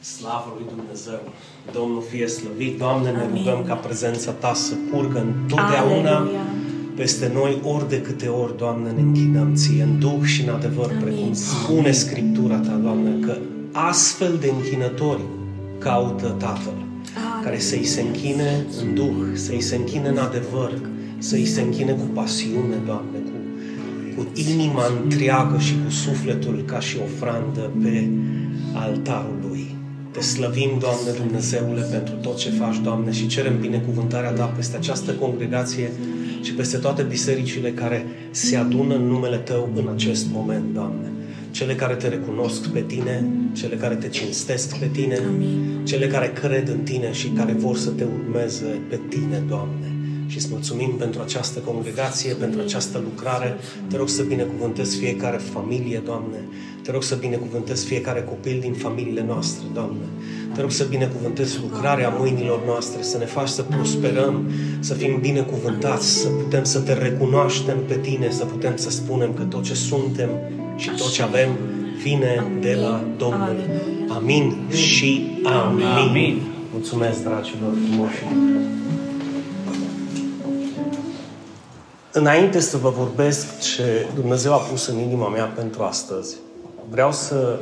Slavă lui Dumnezeu! Domnul fie slăvit! Doamne, ne rugăm ca prezența Ta să curgă întotdeauna Aleluia. peste noi, ori de câte ori, Doamne, ne închinăm Ție, în Duh și în adevăr, Amin. precum spune Scriptura Ta, Doamne, că astfel de închinători caută Tatăl, Amin. care să-i se închine în Duh, să-i se închine în adevăr, să-i se închine cu pasiune, Doamne, cu, cu inima întreagă și cu sufletul ca și ofrandă pe altarul Lui. Te slăvim, Doamne Dumnezeule, pentru tot ce faci, Doamne, și cerem binecuvântarea Ta peste această congregație și peste toate bisericile care se adună în numele Tău în acest moment, Doamne. Cele care te recunosc pe Tine, cele care te cinstesc pe Tine, Amin. cele care cred în Tine și care vor să te urmeze pe Tine, Doamne și îți mulțumim pentru această congregație, pentru această lucrare. Te rog să binecuvântezi fiecare familie, Doamne. Te rog să binecuvântezi fiecare copil din familiile noastre, Doamne. Te rog să binecuvântezi lucrarea mâinilor noastre, să ne faci să prosperăm, să fim binecuvântați, să putem să te recunoaștem pe Tine, să putem să spunem că tot ce suntem și tot ce avem vine de la Domnul. Amin și amin. amin. Mulțumesc, dragilor frumoși. Înainte să vă vorbesc ce Dumnezeu a pus în inima mea pentru astăzi, vreau să,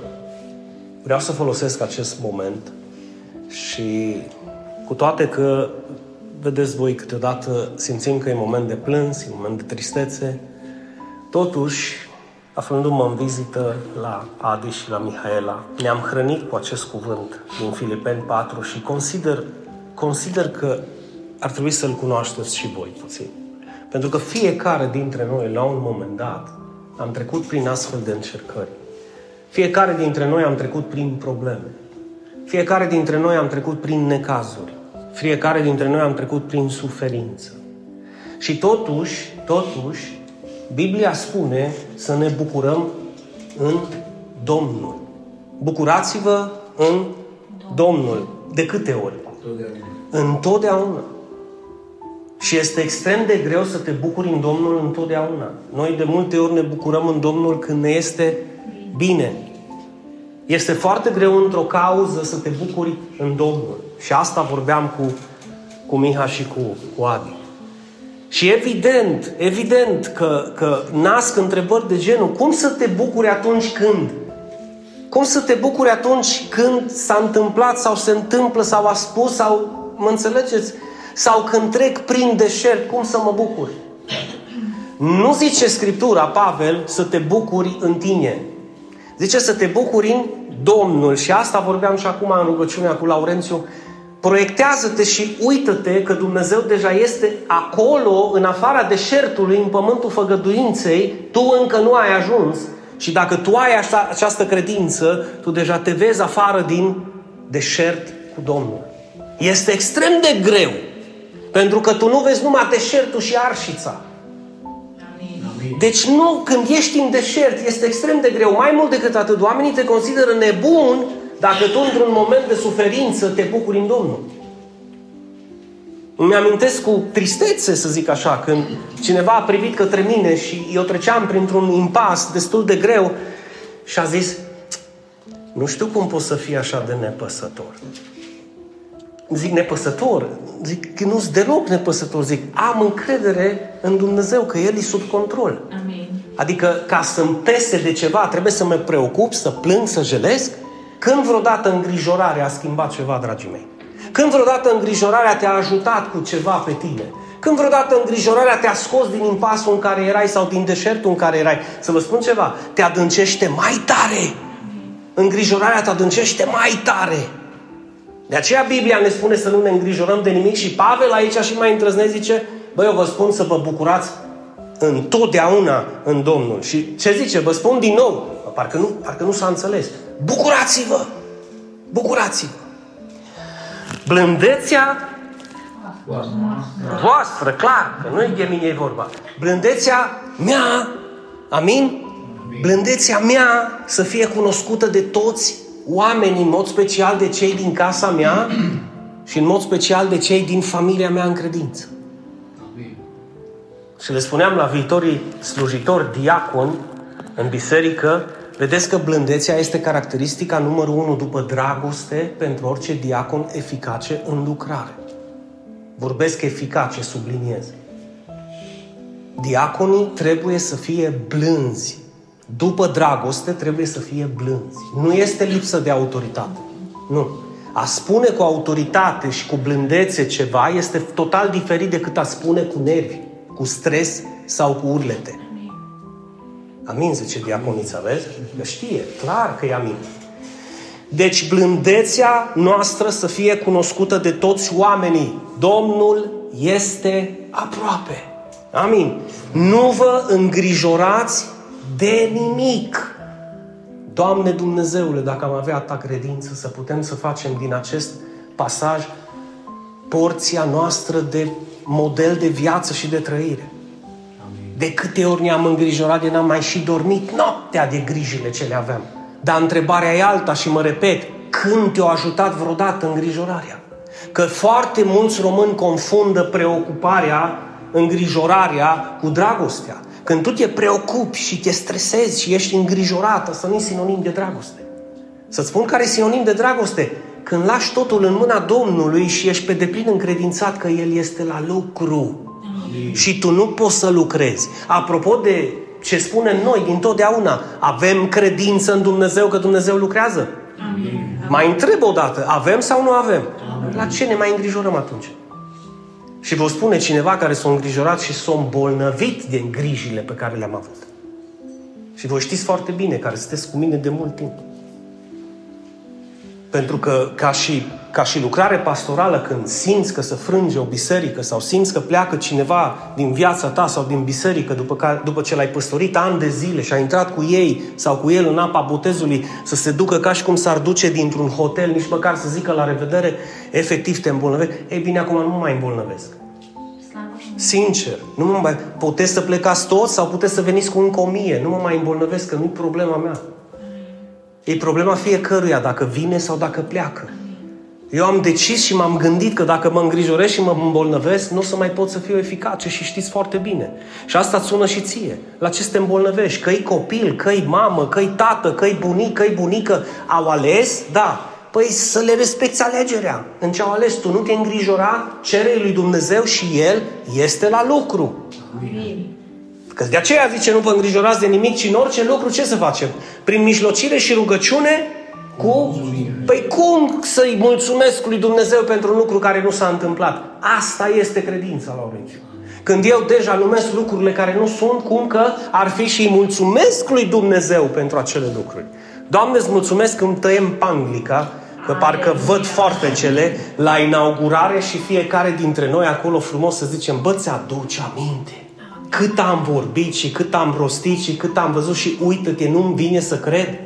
vreau să folosesc acest moment și cu toate că, vedeți voi, câteodată simțim că e moment de plâns, e moment de tristețe, totuși, aflându-mă în vizită la Adi și la Mihaela, ne-am hrănit cu acest cuvânt din Filipeni 4 și consider, consider că ar trebui să-l cunoașteți și voi puțin. Pentru că fiecare dintre noi, la un moment dat, am trecut prin astfel de încercări. Fiecare dintre noi am trecut prin probleme. Fiecare dintre noi am trecut prin necazuri. Fiecare dintre noi am trecut prin suferință. Și totuși, totuși, Biblia spune să ne bucurăm în Domnul. Bucurați-vă în Domnul. De câte ori? Întotdeauna. Întotdeauna. Și este extrem de greu să te bucuri în Domnul întotdeauna. Noi de multe ori ne bucurăm în Domnul când ne este bine. Este foarte greu într-o cauză să te bucuri în Domnul. Și asta vorbeam cu, cu Miha și cu, cu Adi. Și evident, evident că, că nasc întrebări de genul cum să te bucuri atunci când? Cum să te bucuri atunci când s-a întâmplat sau se întâmplă sau a spus sau, mă înțelegeți? Sau când trec prin deșert, cum să mă bucur? Nu zice Scriptura, Pavel, să te bucuri în tine. Zice să te bucuri în Domnul. Și asta vorbeam și acum în rugăciunea cu Laurențiu. Proiectează-te și uită-te că Dumnezeu deja este acolo, în afara deșertului, în pământul făgăduinței. Tu încă nu ai ajuns. Și dacă tu ai așa, această credință, tu deja te vezi afară din deșert cu Domnul. Este extrem de greu pentru că tu nu vezi numai deșertul și arșița. Deci nu, când ești în deșert, este extrem de greu. Mai mult decât atât, oamenii te consideră nebun dacă tu într-un moment de suferință te bucuri în Domnul. Îmi amintesc cu tristețe, să zic așa, când cineva a privit către mine și eu treceam printr-un impas destul de greu și a zis, nu știu cum poți să fii așa de nepăsător zic nepăsător, zic că nu-s deloc nepăsător, zic am încredere în Dumnezeu că El e sub control. Amin. Adică ca să-mi pese de ceva, trebuie să mă preocup, să plâng, să jelesc? Când vreodată îngrijorarea a schimbat ceva, dragii mei? Când vreodată îngrijorarea te-a ajutat cu ceva pe tine? Când vreodată îngrijorarea te-a scos din impasul în care erai sau din deșertul în care erai? Să vă spun ceva, te adâncește mai tare. Îngrijorarea te adâncește mai tare. De aceea Biblia ne spune să nu ne îngrijorăm de nimic și Pavel aici și mai întrăznesc zice, băi, eu vă spun să vă bucurați întotdeauna în Domnul. Și ce zice? Vă spun din nou, parcă nu, parcă nu s-a înțeles. Bucurați-vă! Bucurați-vă! Blândețea voastră, clar, că nu e de mine e vorba. Blândețea mea, amin? Blândețea mea să fie cunoscută de toți oamenii, în mod special de cei din casa mea și în mod special de cei din familia mea în credință. Și le spuneam la viitorii slujitori diaconi în biserică Vedeți că blândețea este caracteristica numărul unu după dragoste pentru orice diacon eficace în lucrare. Vorbesc eficace, subliniez. Diaconii trebuie să fie blânzi. După dragoste trebuie să fie blânzi. Nu este lipsă de autoritate. Nu. A spune cu autoritate și cu blândețe ceva este total diferit decât a spune cu nervi, cu stres sau cu urlete. Amin, zice diaconița, vezi? Că știe, clar că e amin. Deci blândețea noastră să fie cunoscută de toți oamenii. Domnul este aproape. Amin. Nu vă îngrijorați de nimic. Doamne Dumnezeule, dacă am avea ta credință, să putem să facem din acest pasaj porția noastră de model de viață și de trăire. De câte ori ne-am îngrijorat de n-am mai și dormit noaptea de grijile ce le aveam. Dar întrebarea e alta și mă repet, când te-a ajutat vreodată îngrijorarea? Că foarte mulți români confundă preocuparea, îngrijorarea cu dragostea. Când tu te preocupi și te stresezi și ești îngrijorată, să nu i sinonim de dragoste. Să-ți spun care e sinonim de dragoste? Când lași totul în mâna Domnului și ești pe deplin încredințat că El este la lucru. Amin. Și tu nu poți să lucrezi. Apropo de ce spunem noi din totdeauna, avem credință în Dumnezeu că Dumnezeu lucrează? Amin. Mai întreb o dată, avem sau nu avem? Amin. La ce ne mai îngrijorăm atunci? Și vă spune cineva care s-a îngrijorat și s-a îmbolnăvit de grijile pe care le-am avut. Și voi știți foarte bine, care sunteți cu mine de mult timp. Pentru că ca și, ca și lucrare pastorală, când simți că se frânge o biserică sau simți că pleacă cineva din viața ta sau din biserică după, ca, după ce l-ai păstorit ani de zile și ai intrat cu ei sau cu el în apa botezului, să se ducă ca și cum s-ar duce dintr-un hotel, nici măcar să zică la revedere, efectiv te îmbolnăvesc. Ei bine, acum nu mă mai îmbolnăvesc. Sincer, nu mă mai... Puteți să plecați toți sau puteți să veniți cu încă o mie. Nu mă mai îmbolnăvesc, că nu-i problema mea. E problema fiecăruia, dacă vine sau dacă pleacă. Eu am decis și m-am gândit că dacă mă îngrijoresc și mă îmbolnăvesc, nu o să mai pot să fiu eficace și știți foarte bine. Și asta îți sună și ție. La ce te îmbolnăvești? Că-i copil, că-i mamă, că-i tată, că-i bunic, că-i bunică. Au ales? Da. Păi să le respecti alegerea. În ce au ales tu, nu te îngrijora, cere lui Dumnezeu și El este la lucru. Amin. Că de aceea zice, nu vă îngrijorați de nimic, ci în orice lucru ce să facem? Prin mijlocire și rugăciune cu... Păi cum să-i mulțumesc lui Dumnezeu pentru un lucru care nu s-a întâmplat? Asta este credința, Laurențiu. Când eu deja numesc lucrurile care nu sunt, cum că ar fi și mulțumesc lui Dumnezeu pentru acele lucruri. Doamne, îți mulțumesc că îmi tăiem panglica, că parcă văd cele la inaugurare și fiecare dintre noi acolo frumos să zicem, bă, ți-aduce aminte cât am vorbit și cât am rostit și cât am văzut și uită-te, nu-mi vine să cred.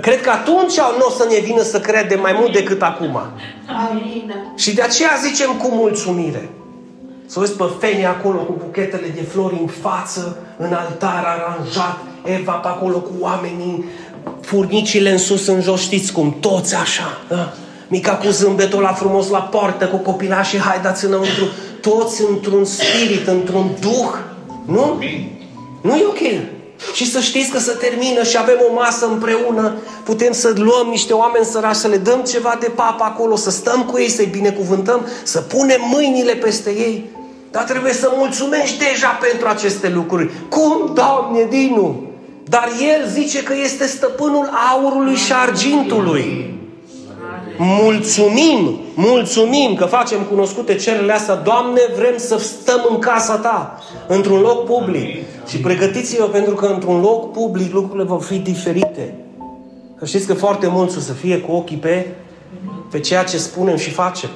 Cred că atunci nu o să ne vină să credem mai mult decât acum. Amin. Și de aceea zicem cu mulțumire. Să vezi pe Feni acolo cu buchetele de flori în față, în altar aranjat, Eva pe acolo cu oamenii, furnicile în sus, în jos, știți cum, toți așa. Da? Mica cu zâmbetul la frumos la poartă, cu copilașii, haideți înăuntru, toți într-un spirit, într-un duh nu? Nu e ok. Și să știți că să termină și avem o masă împreună, putem să luăm niște oameni sărași, să le dăm ceva de papă acolo, să stăm cu ei, să-i binecuvântăm, să punem mâinile peste ei. Dar trebuie să mulțumești deja pentru aceste lucruri. Cum, Doamne, Dinu? Dar El zice că este stăpânul aurului și argintului. Mulțumim, mulțumim că facem cunoscute cererile astea. Doamne, vrem să stăm în casa Ta, într-un loc public. Și pregătiți-vă pentru că într-un loc public lucrurile vor fi diferite. Că știți că foarte mulți o să fie cu ochii pe, pe ceea ce spunem și facem.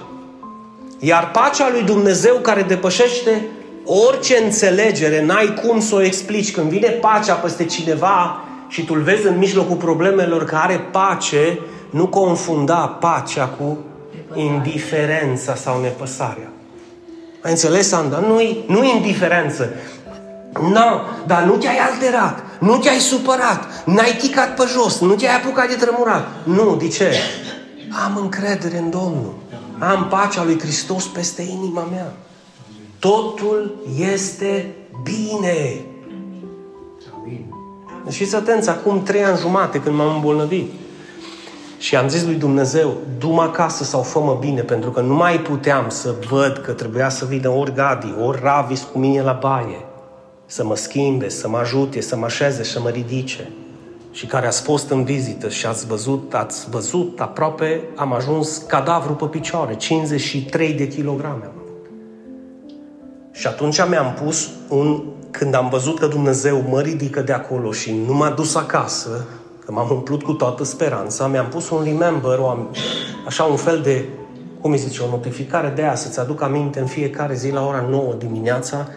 Iar pacea lui Dumnezeu care depășește orice înțelegere, n-ai cum să o explici. Când vine pacea peste cineva și tu-l vezi în mijlocul problemelor că are pace, nu confunda pacea cu indiferența sau nepăsarea. Ai înțeles, Anda? Nu-i, nu indiferență. Nu, no, dar nu te-ai alterat, nu te-ai supărat, n-ai ticat pe jos, nu te-ai apucat de trămurat. Nu, de ce? Am încredere în Domnul. Am pacea lui Hristos peste inima mea. Totul este bine. Deci fiți atenți, acum trei ani jumate când m-am îmbolnăvit. Și am zis lui Dumnezeu, du-mă acasă sau fă bine, pentru că nu mai puteam să văd că trebuia să vină ori Gadi, ori Ravis cu mine la baie, să mă schimbe, să mă ajute, să mă așeze, să mă ridice. Și care ați fost în vizită și ați văzut, ați văzut, aproape am ajuns cadavru pe picioare, 53 de kilograme am avut. Și atunci mi-am pus un, când am văzut că Dumnezeu mă ridică de acolo și nu m-a dus acasă, că m-am umplut cu toată speranța, mi-am pus un remember, o, așa un fel de, cum îi zice, o notificare de aia, să-ți aduc aminte în fiecare zi la ora 9 dimineața.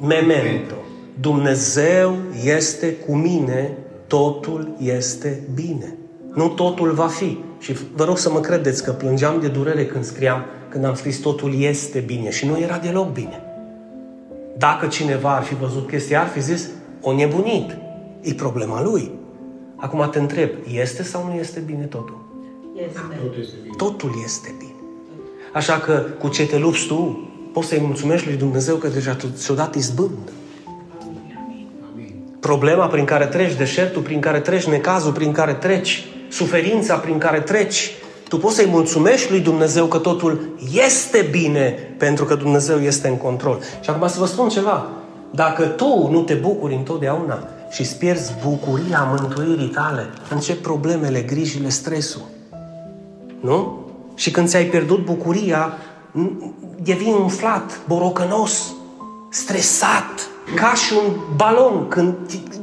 Memento. Dumnezeu este cu mine, totul este bine. Nu totul va fi. Și vă rog să mă credeți că plângeam de durere când scriam, când am scris totul este bine și nu era deloc bine. Dacă cineva ar fi văzut chestia, ar fi zis, o nebunit. E problema lui. Acum te întreb, este sau nu este bine totul? Este. Totul este bine. Totul este bine. Așa că cu ce te lupți tu, poți să-i mulțumești lui Dumnezeu că deja ți-o dat izbândă. Problema prin care treci, deșertul prin care treci, necazul prin care treci, suferința prin care treci, tu poți să-i mulțumești lui Dumnezeu că totul este bine pentru că Dumnezeu este în control. Și acum să vă spun ceva. Dacă tu nu te bucuri întotdeauna, și îți pierzi bucuria mântuirii tale, încep problemele, grijile, stresul. Nu? Și când ți-ai pierdut bucuria, devii umflat, borocănos, stresat, ca și un balon. Când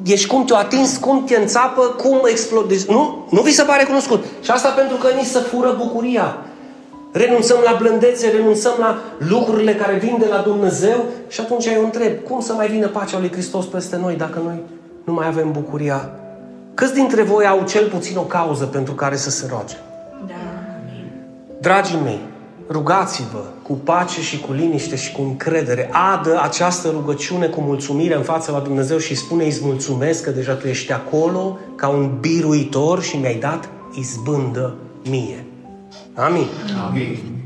ești cum te-o atins, cum te înțapă, cum explodezi. Nu? Nu vi se pare cunoscut. Și asta pentru că ni se fură bucuria. Renunțăm la blândețe, renunțăm la lucrurile care vin de la Dumnezeu și atunci eu întreb, cum să mai vină pacea lui Hristos peste noi dacă noi nu mai avem bucuria. Câți dintre voi au cel puțin o cauză pentru care să se roage? Da. Dragii mei, rugați-vă cu pace și cu liniște și cu încredere. Adă această rugăciune cu mulțumire în fața la Dumnezeu și spune îți mulțumesc că deja tu ești acolo ca un biruitor și mi-ai dat izbândă mie. Amin. Amin.